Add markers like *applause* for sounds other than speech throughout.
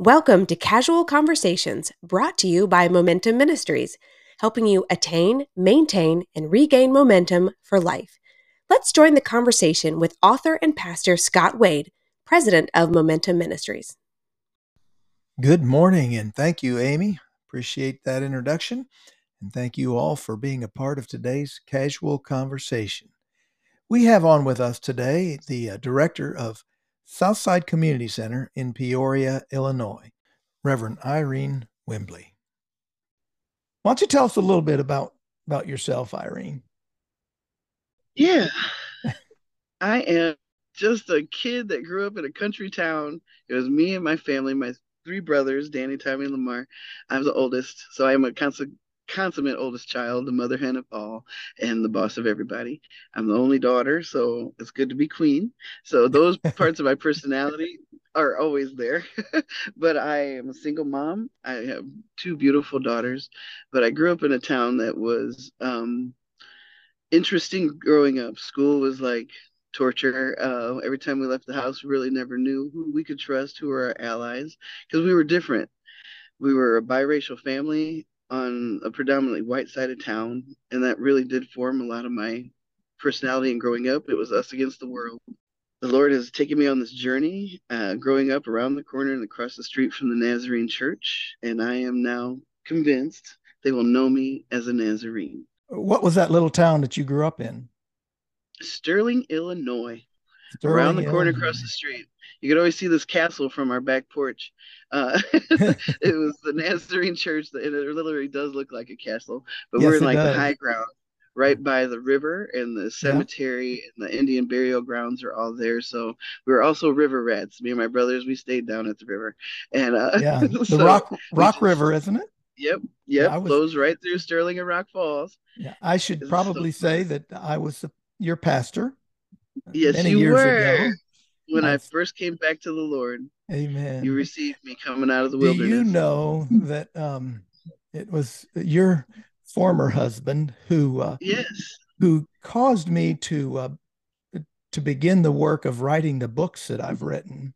Welcome to Casual Conversations, brought to you by Momentum Ministries, helping you attain, maintain, and regain momentum for life. Let's join the conversation with author and pastor Scott Wade, president of Momentum Ministries. Good morning, and thank you, Amy. Appreciate that introduction. And thank you all for being a part of today's casual conversation. We have on with us today the uh, director of Southside Community Center in Peoria, Illinois, Reverend Irene Wimbley. Why don't you tell us a little bit about, about yourself, Irene? Yeah, *laughs* I am just a kid that grew up in a country town. It was me and my family, my three brothers, Danny, Tommy, and Lamar. I was the oldest, so I'm a constant consummate oldest child, the mother hen of all, and the boss of everybody. I'm the only daughter, so it's good to be queen. So those *laughs* parts of my personality are always there. *laughs* but I am a single mom. I have two beautiful daughters, but I grew up in a town that was um, interesting growing up. School was like torture. Uh, every time we left the house, we really never knew who we could trust, who were our allies, because we were different. We were a biracial family on a predominantly white side of town, and that really did form a lot of my personality and growing up. It was us against the world. The Lord has taken me on this journey, uh, growing up around the corner and across the street from the Nazarene Church, and I am now convinced they will know me as a Nazarene. What was that little town that you grew up in? Sterling, Illinois. Around the corner across the street. You could always see this castle from our back porch. Uh, *laughs* it was the Nazarene Church, and it literally does look like a castle. But yes, we're in like the high ground, right by the river, and the cemetery yeah. and the Indian burial grounds are all there. So we were also river rats. Me and my brothers, we stayed down at the river, and uh, yeah, *laughs* the so Rock Rock just, River, isn't it? Yep, yep, yeah, was, flows right through Sterling and Rock Falls. Yeah, I should probably so say that I was the, your pastor. Yes, you were. Ago when I first came back to the Lord. Amen. You received me coming out of the wilderness. Do you know that um, it was your former husband who uh, yes who caused me to uh, to begin the work of writing the books that I've written.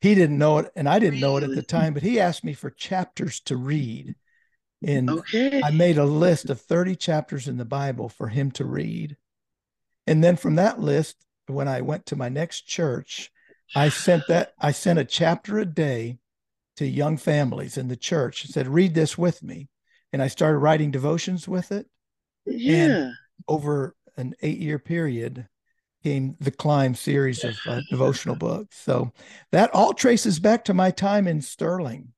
He didn't know it, and I didn't really? know it at the time, but he asked me for chapters to read. And okay. I made a list of 30 chapters in the Bible for him to read. And then from that list, when I went to my next church, I sent that I sent a chapter a day to young families in the church. and said, "Read this with me," and I started writing devotions with it. Yeah. And over an eight-year period, came the Climb series of uh, devotional books. So that all traces back to my time in Sterling.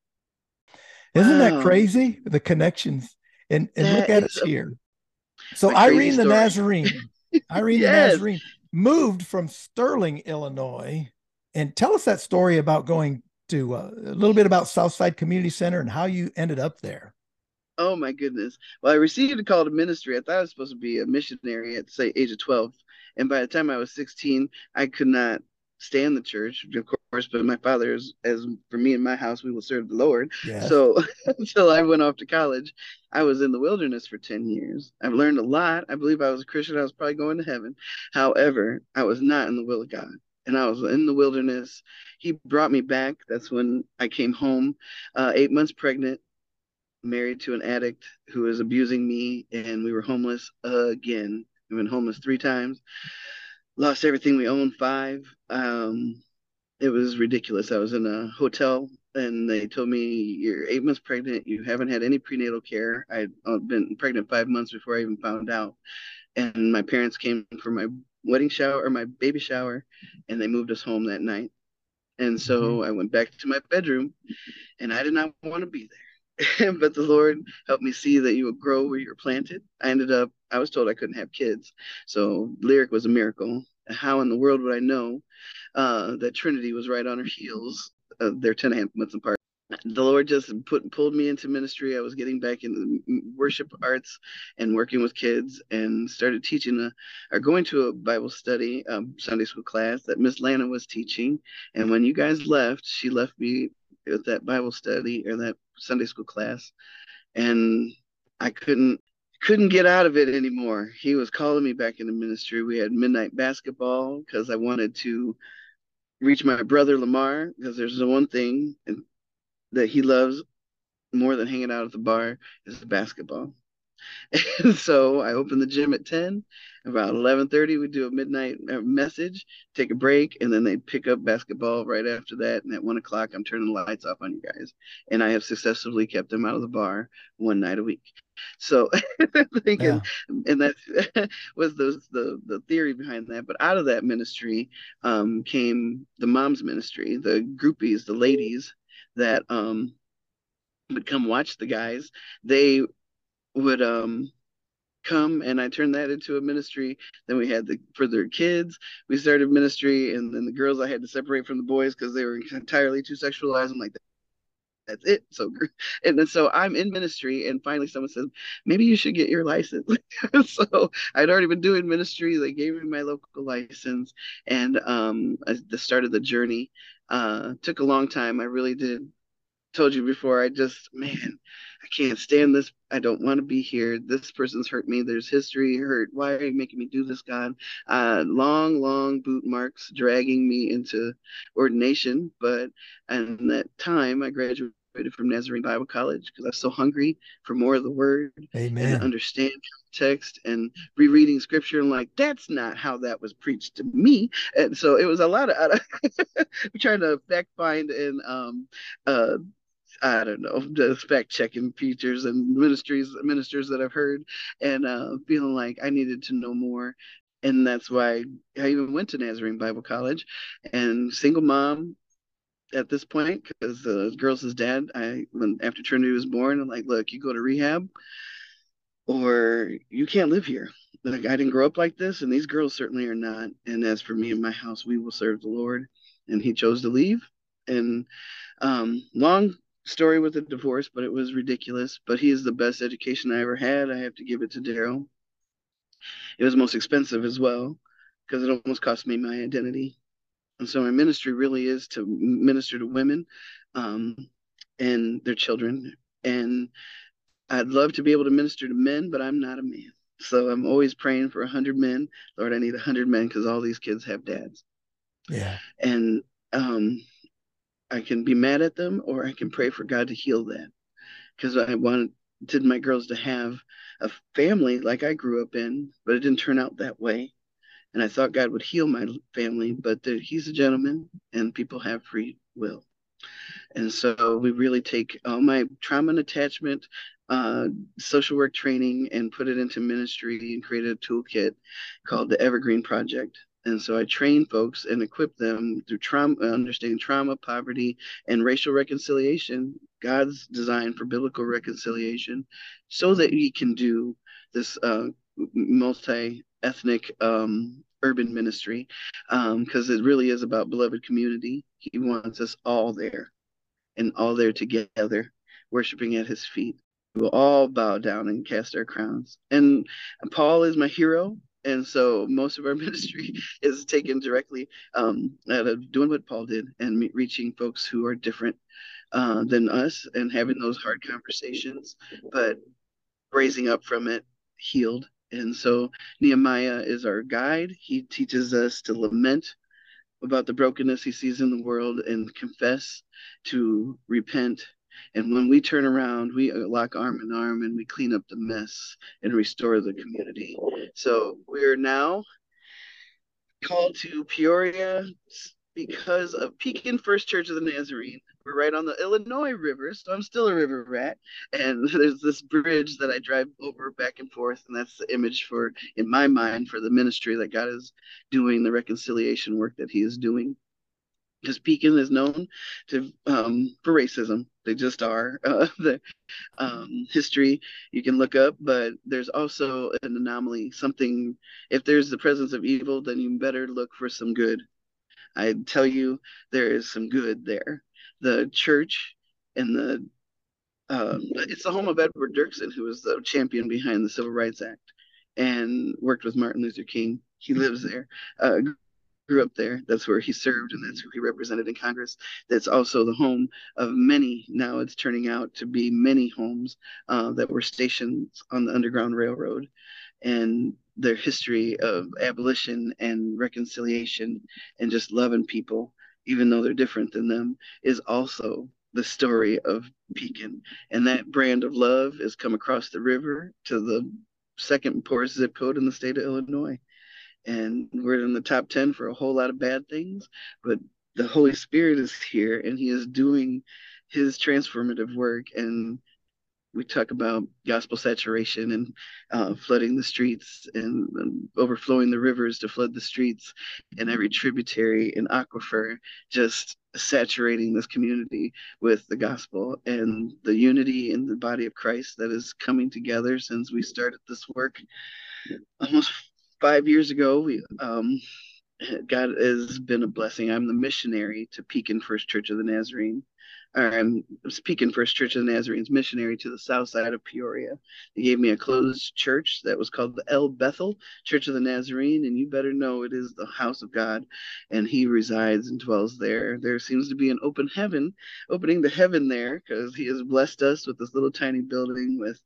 Isn't wow. that crazy? The connections and, and look at us here. So Irene the Nazarene, Irene *laughs* yes. the Nazarene moved from Sterling, Illinois. And tell us that story about going to uh, a little bit about Southside Community Center and how you ended up there. Oh my goodness. Well, I received a call to ministry. I thought I was supposed to be a missionary at say age of 12. And by the time I was 16, I could not stay in the church, of course, but my father is as for me and my house, we will serve the Lord. Yes. So *laughs* until I went off to college, I was in the wilderness for 10 years. I've learned a lot. I believe I was a Christian. I was probably going to heaven. However, I was not in the will of God. And I was in the wilderness. He brought me back. That's when I came home, uh, eight months pregnant, married to an addict who was abusing me, and we were homeless again. We've been homeless three times lost everything we owned five. Um it was ridiculous. I was in a hotel and they told me you're eight months pregnant. You haven't had any prenatal care. I'd uh, been pregnant five months before i even found out. And my parents came for my wedding shower or my baby shower and they moved us home that night. And so mm-hmm. i went back to my bedroom and i did not want to be there *laughs* but the Lord helped me see that you would grow where you're planted. I ended up, I was told I couldn't have kids. So Lyric was a miracle. How in the world would I know uh, that Trinity was right on her heels? Uh, they're 10 and a half months apart. The Lord just put pulled me into ministry. I was getting back into worship arts and working with kids, and started teaching a or going to a Bible study um, Sunday school class that Miss Lana was teaching. And when you guys left, she left me with that Bible study or that Sunday school class, and I couldn't couldn't get out of it anymore. He was calling me back into ministry. We had midnight basketball because I wanted to reach my brother Lamar because there's the one thing that he loves more than hanging out at the bar is basketball. *laughs* And so I open the gym at 10. About 11:30, we do a midnight uh, message, take a break, and then they pick up basketball right after that. And at one o'clock, I'm turning the lights off on you guys. And I have successfully kept them out of the bar one night a week. So *laughs* thinking, yeah. and that *laughs* was the, the the theory behind that. But out of that ministry um, came the mom's ministry, the groupies, the ladies that um, would come watch the guys. They would um come and I turned that into a ministry. Then we had the for their kids, we started ministry, and then the girls I had to separate from the boys because they were entirely too sexualized. I'm like, that's it. So, and then so I'm in ministry, and finally someone says, maybe you should get your license. *laughs* so I'd already been doing ministry. They gave me my local license, and um, I started the journey. Uh, took a long time. I really did told you before, I just, man, I can't stand this. I don't want to be here. This person's hurt me. There's history hurt. Why are you making me do this, God? Uh, long, long boot marks dragging me into ordination. But in that time, I graduated from Nazarene Bible College because I was so hungry for more of the word Amen. and understand context and rereading scripture and like that's not how that was preached to me. And so it was a lot of, *laughs* of trying to fact find and um uh I don't know, the fact checking features and ministries ministers that I've heard, and uh, feeling like I needed to know more, and that's why I even went to Nazarene Bible College, and single mom at this point because the uh, girl's dad. I when after Trinity was born, I'm like, look, you go to rehab, or you can't live here. Like I didn't grow up like this, and these girls certainly are not. And as for me and my house, we will serve the Lord. And he chose to leave. And um, long story with the divorce, but it was ridiculous. But he is the best education I ever had. I have to give it to Daryl. It was most expensive as well because it almost cost me my identity. And so my ministry really is to minister to women um, and their children. And I'd love to be able to minister to men, but I'm not a man. So I'm always praying for 100 men. Lord, I need 100 men because all these kids have dads. Yeah. And um, I can be mad at them or I can pray for God to heal that. Because I wanted my girls to have a family like I grew up in, but it didn't turn out that way. And I thought God would heal my family, but the, He's a gentleman and people have free will. And so we really take all my trauma and attachment, uh, social work training, and put it into ministry and created a toolkit called the Evergreen Project. And so I train folks and equip them through trauma, trauma, poverty, and racial reconciliation, God's design for biblical reconciliation, so that we can do this uh, multi ethnic um, urban ministry because um, it really is about beloved community. He wants us all there and all there together, worshiping at his feet. We will all bow down and cast our crowns. And Paul is my hero and so most of our *laughs* ministry is taken directly um, out of doing what Paul did and reaching folks who are different uh, than us and having those hard conversations, but raising up from it healed. And so Nehemiah is our guide. He teaches us to lament about the brokenness he sees in the world and confess, to repent, and when we turn around, we uh, lock arm in arm and we clean up the mess and restore the community. So we're now called to Peoria because of Pekin First Church of the Nazarene. We're right on the Illinois River, so I'm still a river rat. And *laughs* there's this bridge that I drive over back and forth, and that's the image for, in my mind, for the ministry that God is doing, the reconciliation work that He is doing because Pekin is known to um, for racism. They just are. *laughs* Uh, the um, history you can look up, but there's also an anomaly. Something. If there's the presence of evil, then you better look for some good. I tell you, there is some good there. The church and the uh, it's the home of Everett Dirksen, who was the champion behind the Civil Rights Act and worked with Martin Luther King. He lives there. Uh, grew up there. That's where he served, and that's who he represented in Congress. That's also the home of many. Now it's turning out to be many homes uh, that were stations on the Underground Railroad, and their history of abolition and reconciliation and just loving people, even though they're different than them, is also the story of Pekin. And that brand of love has come across the river to the second poorest zip code in the state of Illinois. And we're in the top 10 for a whole lot of bad things, but the Holy Spirit is here and He is doing His transformative work. And we talk about gospel saturation and uh, flooding the streets and, and, overflowing the rivers to flood the streets and every tributary and aquifer just saturating this community with the gospel and the unity in the body of christ that is coming together since we started this work almost five years ago we um, *laughs* god has been a blessing i'm the missionary to pekin first church of the nazarene I'm speaking First Church of the Nazarenes missionary to the south side of Peoria. They gave me a closed church that was called the El Bethel Church of the Nazarene, and you better know it is the house of God, and He resides and dwells there. There seems to be an open heaven, opening the heaven there, because He has blessed us with this little tiny building. With,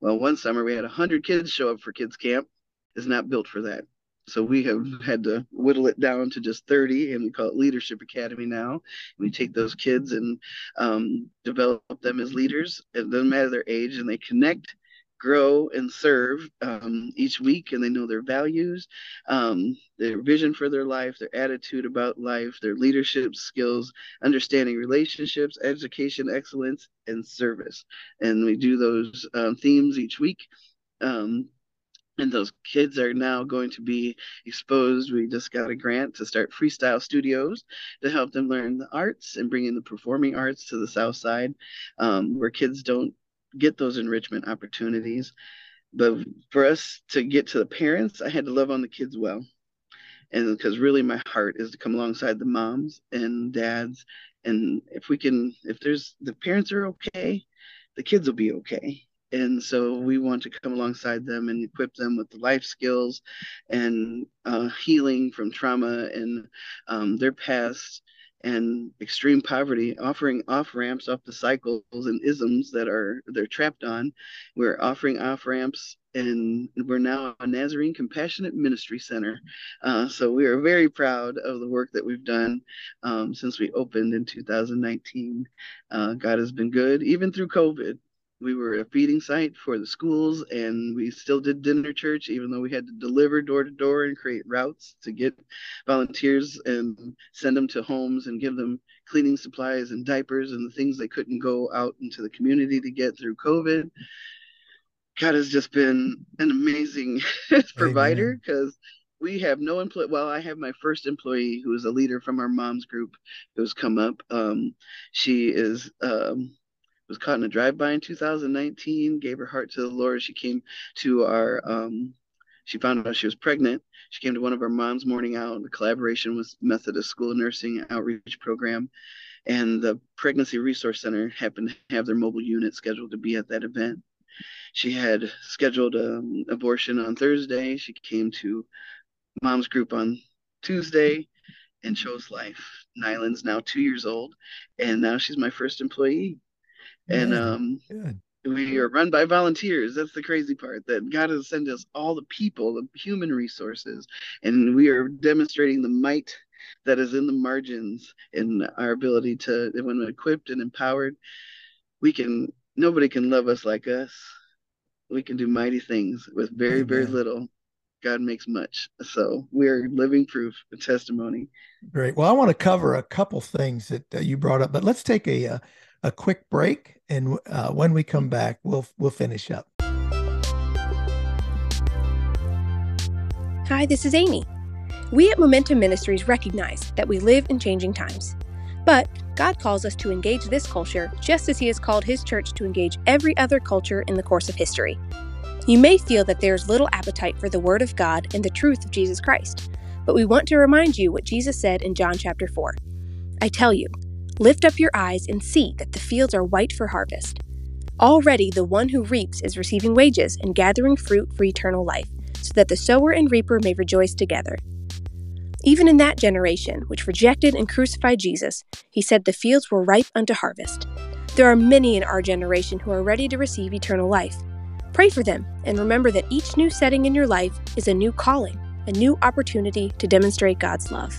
well, one summer we had hundred kids show up for kids camp. It's not built for that. So we have had to whittle it down to just 30, and we call it Leadership Academy now. We take those kids and um, develop them as leaders. It doesn't matter their age, and they connect, grow, and serve um, each week, and they know their values, um, their vision for their life, their attitude about life, their leadership skills, understanding relationships, education, excellence, and service. And we do those um, themes each week. Um, and those kids are now going to be exposed. We just got a grant to start freestyle studios to help them learn the arts and bring in the performing arts to the South Side, um, where kids don't get those enrichment opportunities. But for us to get to the parents, I had to love on the kids well. And because really my heart is to come alongside the moms and dads. And if we can, if there's the parents are okay, the kids will be okay and so we want to come alongside them and equip them with the life skills and uh, healing from trauma and um, their past and extreme poverty offering off ramps off the cycles and isms that are they're trapped on. We're offering off ramps and we're now a nazarene compassionate ministry center. Uh, so we are very proud of the work that we've done um, since we opened in 2019 uh, god has been good even through covid we were a feeding site for the schools and we still did dinner church even though we had to deliver door to door and create routes to get volunteers and send them to homes and give them cleaning supplies and diapers and the things they couldn't go out into the community to get through covid god has just been an amazing *laughs* provider because we have no employee. Well, I have my first employee who is a leader from our mom's group who's come up. Um, she is um, was caught in a drive-by in 2019, gave her heart to the Lord. She came to our, um, she found out she was pregnant. She came to one of our mom's morning out, the collaboration with Methodist School Nursing Outreach Program. And the Pregnancy Resource Center happened to have their mobile unit scheduled to be at that event. She had scheduled an abortion on Thursday. She came to mom's group on Tuesday and chose life. Nyland's now two years old, and now she's my first employee and um, Good. we are run by volunteers. That's the crazy part. That God has sent us all the people, the human resources, and we are demonstrating the might that is in the margins and our ability to, when equipped and empowered, we can. Nobody can love us like us. We can do mighty things with very, Amen. very little. God makes much. So we're living proof, a testimony. Great. Well, I want to cover a couple things that uh, you brought up, but let's take a, uh, a quick break, and uh, when we come back, we'll we'll finish up. Hi, this is Amy. We at Momentum Ministries recognize that we live in changing times. But God calls us to engage this culture just as He has called His church to engage every other culture in the course of history. You may feel that there is little appetite for the Word of God and the truth of Jesus Christ, but we want to remind you what Jesus said in John chapter 4. I tell you, Lift up your eyes and see that the fields are white for harvest. Already the one who reaps is receiving wages and gathering fruit for eternal life, so that the sower and reaper may rejoice together. Even in that generation, which rejected and crucified Jesus, he said the fields were ripe unto harvest. There are many in our generation who are ready to receive eternal life. Pray for them and remember that each new setting in your life is a new calling, a new opportunity to demonstrate God's love.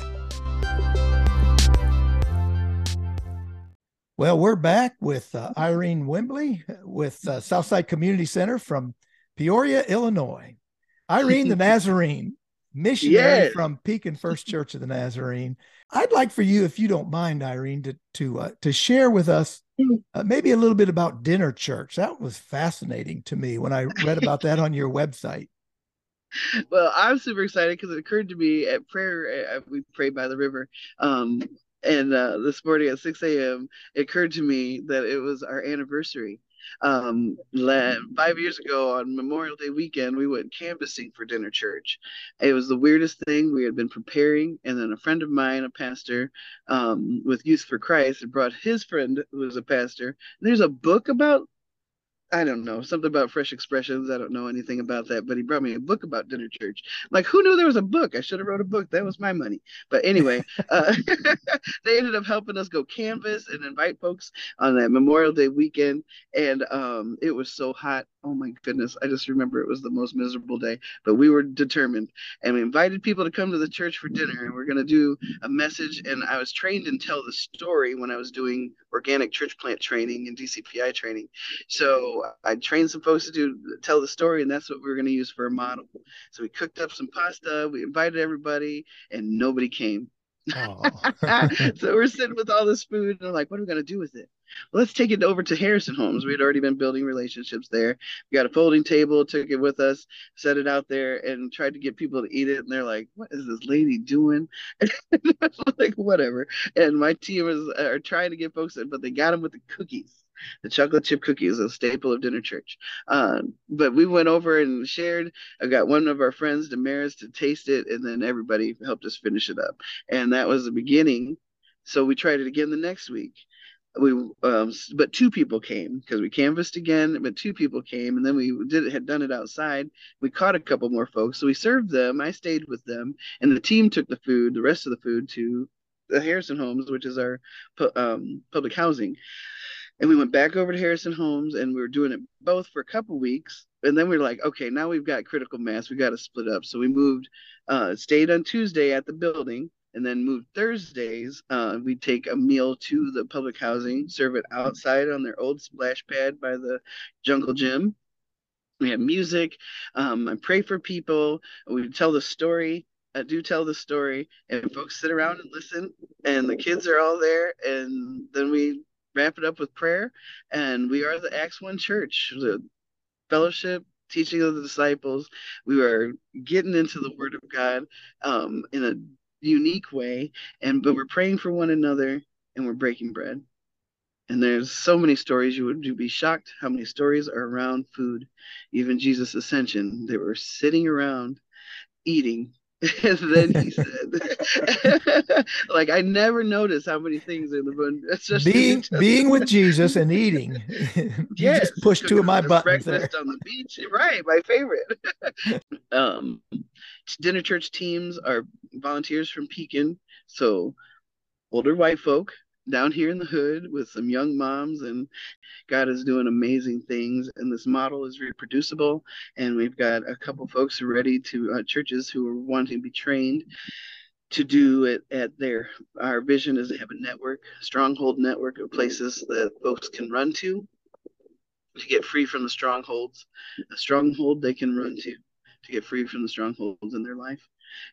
Well, we're back with uh, Irene Wimbley with uh, Southside Community Center from Peoria, Illinois. Irene the *laughs* Nazarene, missionary yes. from Pekin First Church of the Nazarene. I'd like for you, if you don't mind, Irene, to to uh, to share with us uh, maybe a little bit about dinner church. That was fascinating to me when I read about that on your website. *laughs* Well, I'm super excited because it occurred to me at prayer. Uh, we prayed by the river. Um, and uh, this morning at 6 a.m., it occurred to me that it was our anniversary. Um, five years ago on Memorial Day weekend, we went canvassing for dinner church. It was the weirdest thing. We had been preparing, and then a friend of mine, a pastor um, with Youth for Christ, had brought his friend who was a pastor. There's a book about I don't know, something about fresh expressions. I don't know anything about that, but he brought me a book about dinner church. Like, who knew there was a book? I should have wrote a book. That was my money. But anyway, *laughs* uh, *laughs* they ended up helping us go canvas and invite folks on that Memorial Day weekend. And um, it was so hot. Oh my goodness. I just remember it was the most miserable day, but we were determined. And we invited people to come to the church for dinner. And we're going to do a message. And I was trained in tell the story when I was doing organic church plant training and DCPI training. So I trained some folks to do tell the story, and that's what we are going to use for a model. So we cooked up some pasta, we invited everybody, and nobody came. Oh. *laughs* so we're sitting with all this food, and they're like, "What are we going to do with it?" Well, let's take it over to Harrison Homes. We had already been building relationships there. We got a folding table, took it with us, set it out there, and tried to get people to eat it. And they're like, "What is this lady doing?" *laughs* like, whatever. And my team is uh, are trying to get folks, in, but they got them with the cookies the chocolate chip cookie is a staple of dinner church. Um, but we went over and shared. I got one of our friends, Damaris, to taste it, and then everybody helped us finish it up. And that was the beginning. So we tried it again the next week. We um, but two people came because we canvassed again, but two people came, and then we did had done it outside. We caught a couple more folks, so we served them. I stayed with them, and the team took the food, the rest of the food, to the Harrison Homes, which is our um, public housing. And we went back over to Harrison Homes and we were doing it both for a couple weeks. And then we are like, okay, now we've got critical mass. We got to split up. So we moved, uh, stayed on Tuesday at the building and then moved Thursdays. Uh, we take a meal to the public housing, serve it outside on their old splash pad by the jungle gym. We have music. Um, I pray for people. We tell the story. I do tell the story, and folks sit around and listen, and the kids are all there, and then we wrap it up with prayer. And we are the Acts 1 Church, the fellowship, teaching of the disciples. We are getting into the Word of God um, in a unique way. And but we're praying for one another and we're breaking bread. And there's so many stories you would be shocked how many stories are around food. Even Jesus' ascension, they were sitting around eating and *laughs* then he said, *laughs* like I never noticed how many things in the book. Being being with Jesus and eating. *laughs* yes, just pushed two of my buttons breakfast there. on the beach. Right, my favorite. um, dinner church teams are volunteers from Pekin, so older white folk down here in the hood with some young moms and God is doing amazing things and this model is reproducible and we've got a couple folks ready to uh, churches who are wanting to be trained to do it at their our vision is to have a network stronghold network of places that folks can run to to get free from the strongholds a stronghold they can run to to get free from the strongholds in their life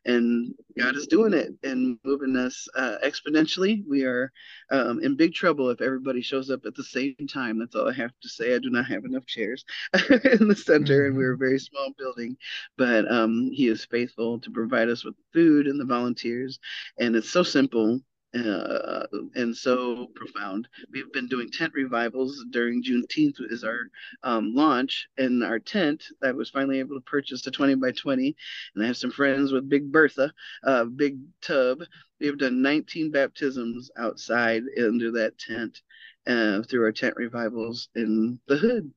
and God is doing it and moving us uh, exponentially. We are um, in big trouble if everybody shows up at the same time. That's all I have to say. I do not have enough chairs *laughs* in the center, and we're a very small building, but um, He is faithful to provide us with food and the volunteers, and it's so simple uh, and so profound. We've been doing tent revivals during Juneteenth is our um, launch, and our tent I was finally able to purchase a 20 by 20, and I have some friends with Big Bertha, uh, big tub. We've done 19 baptisms outside under that tent uh, through our tent revivals in the hood.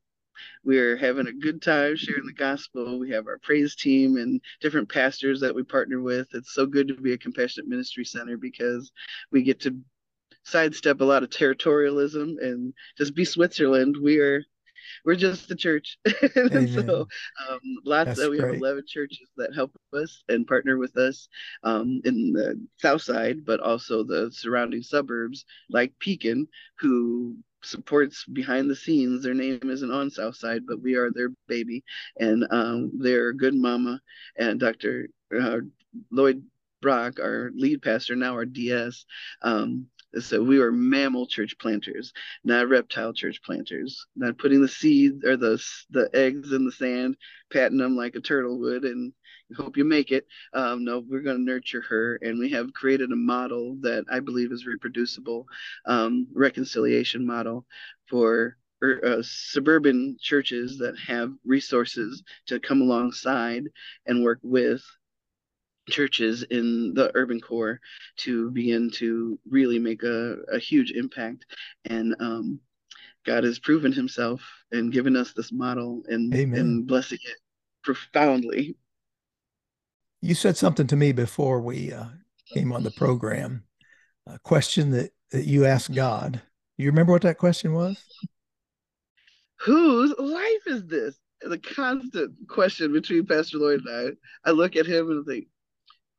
We're having a good time sharing the gospel. We have our praise team and different pastors that we partner with. It's so good to be a compassionate ministry center because we get to sidestep a lot of territorialism and just be Switzerland. We are we're just the church. *laughs* so um, lots That's of we great. have 11 churches that help us and partner with us um, in the south side, but also the surrounding suburbs like Pekin, who supports behind the scenes. Their name isn't on Southside, but we are their baby, and um, they're good mama. And Dr. Uh, Lloyd Brock, our lead pastor now, our DS. Um, so we were mammal church planters, not reptile church planters. Not putting the seeds or the the eggs in the sand, patting them like a turtle would, and hope you make it. Um, no, we're going to nurture her, and we have created a model that I believe is reproducible, um, reconciliation model for er, uh, suburban churches that have resources to come alongside and work with churches in the urban core to begin to really make a, a huge impact. And um, God has proven himself and given us this model and, and blessing it profoundly. You said something to me before we uh, came on the program, a question that, that you asked God. You remember what that question was? Whose life is this? The constant question between Pastor Lloyd and I. I look at him and think,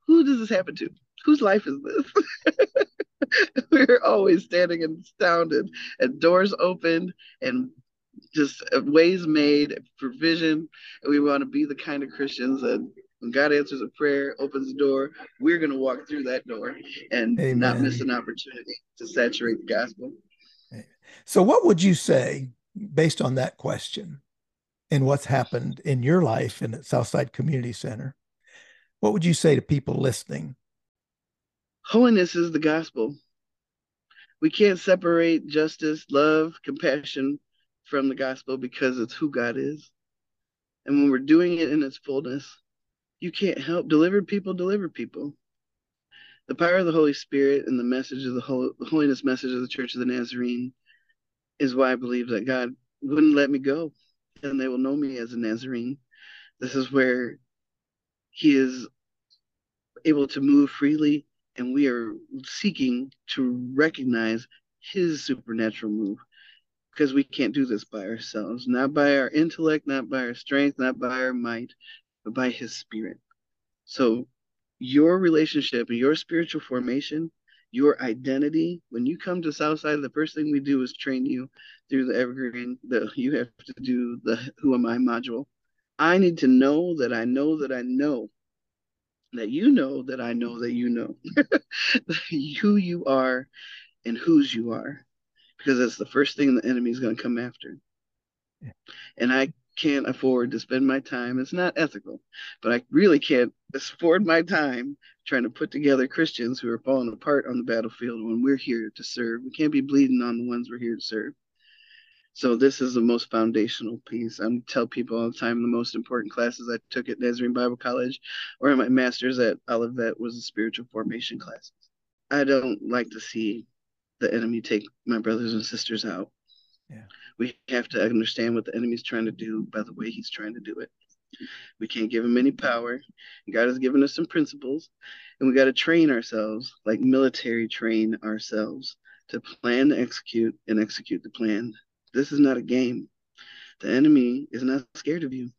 who does this happen to? Whose life is this? *laughs* We're always standing and astounded and doors opened and just uh, ways made, provision. And we want to be the kind of Christians that when God answers a prayer, opens the door, we're going to walk through that door and Amen. not miss an opportunity to saturate the gospel. So, what would you say based on that question and what's happened in your life in the Southside Community Center? What would you say to people listening? Holiness is the gospel. We can't separate justice, love, compassion from the gospel because it's who God is. And when we're doing it in its fullness, you can't help deliver people, deliver people. The power of the Holy Spirit and the message of the, Hol- the holiness message of the Church of the Nazarene is why I believe that God wouldn't let me go and they will know me as a Nazarene. This is where he is able to move freely, and we are seeking to recognize his supernatural move because we can't do this by ourselves, not by our intellect, not by our strength, not by our might, but by his spirit. So, your relationship and your spiritual formation, your identity, when you come to Southside, the first thing we do is train you through the Evergreen. The you have to do the Who Am I module. I need to know that I know that I know that you know that I know that you know *laughs* who you are and whose you are, because that's the first thing the enemy is going to come after. Yeah. And I can't afford to spend my time. It's not ethical, but I really can't afford my time trying to put together Christians who are falling apart on the battlefield when we're here to serve. We can't be bleeding on the ones we're here to serve. So this is the most foundational piece. I tell people all the time the most important classes I took at Nazarene Bible College or in my master's at Olivet was the spiritual formation classes. I don't like to see the enemy take my brothers and sisters out. Yeah. We have to understand what the enemy's trying to do by the way he's trying to do it. We can't give him any power. God has given us some principles, and we got to train ourselves like military train ourselves to plan, to execute, and execute the plan this is not a game. The enemy is not scared of you.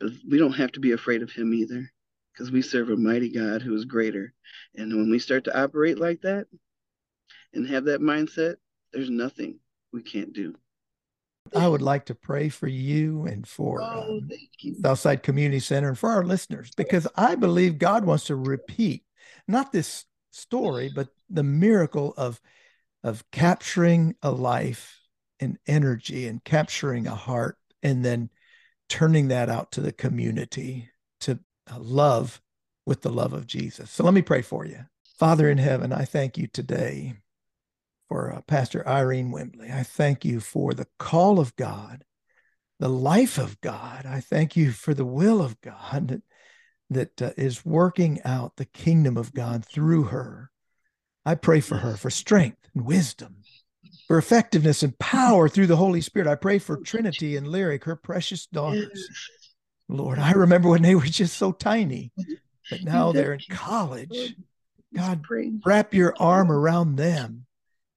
But we don't have to be afraid of him either because we serve a mighty God who is greater. And when we start to operate like that and have that mindset, there's nothing we can't do. I would like to pray for you and for oh, um, Southside Community Center and for our listeners because I believe God wants to repeat not this story, but the miracle of of capturing a life and energy and capturing a heart and then turning that out to the community to uh, love with the love of Jesus. So let me pray for you. Father in heaven, I thank you today for uh, Pastor Irene Wimbley. I thank you for the call of God, the life of God. I thank you for the will of God that, that uh, is working out the kingdom of God through her. I pray for her for strength and wisdom for effectiveness and power through the Holy Spirit. I pray for Trinity and Lyric, her precious daughters. Lord, I remember when they were just so tiny, but now they're in college. God, wrap your arm around them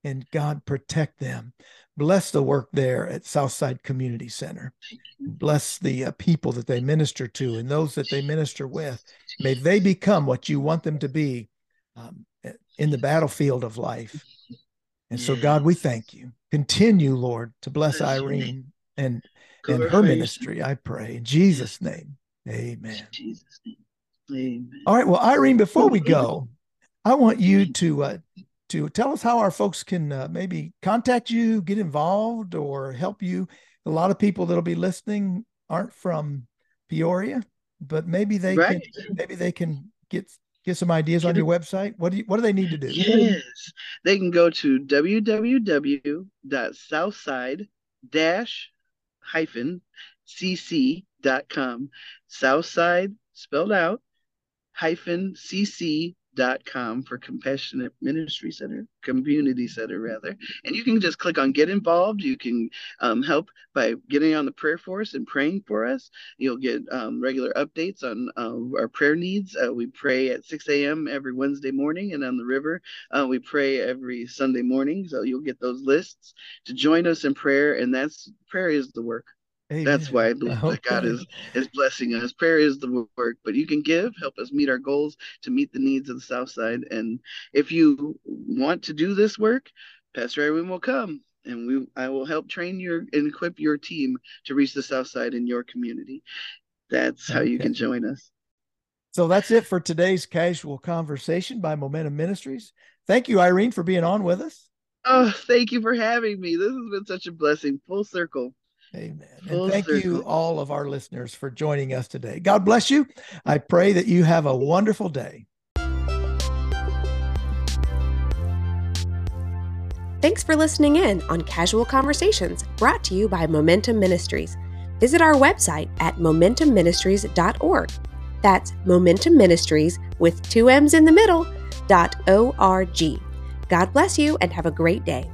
and God protect them. Bless the work there at Southside Community Center. Bless the uh, people that they minister to and those that they minister with. May they become what you want them to be um, in the battlefield of life. And so, God, we thank you. Continue, Lord, to bless Irene and and her ministry. I pray in Jesus' name. Amen. Jesus' name. Amen. All right. Well, Irene, before we go, I want you to uh, to tell us how our folks can uh, maybe contact you, get involved, or help you. A lot of people that'll be listening aren't from Peoria, but maybe they right. can maybe they can get get some ideas on your website. What do you, what do they need to do? Yes, they can go to www.southside dash hyphen cc.com. Southside spelled out hyphen cc dot com for compassionate ministry center community center rather. And you can just click on get involved. You can um, help by getting on the prayer force and praying for us. You'll get um, regular updates on uh, our prayer needs. Uh, we pray at 6 a.m every wednesday morning and on the river. Uh, we pray every sunday morning. So you'll get those lists to join us in prayer. And that's prayer is the work Amen. That's why I believe okay. that God is is blessing us. Prayer is the work, but you can give, help us meet our goals to meet the needs of the South Side. And if you want to do this work, Pastor Irene will come and we I will help train your and equip your team to reach the South Side in your community. That's how okay. you can join us. So that's it for today's casual conversation by Momentum Ministries. Thank you, Irene, for being on with us. Oh, thank you for having me. This has been such a blessing. Full circle. Amen. And thank you, all of our listeners, for joining us today. God bless you. I pray that you have a wonderful day. Thanks for listening in on Casual Conversations brought to you by Momentum Ministries. Visit our website at momentumministries.org. That's Momentum Ministries with two M's in the middle, dot O-R-G. God bless you and have a great day.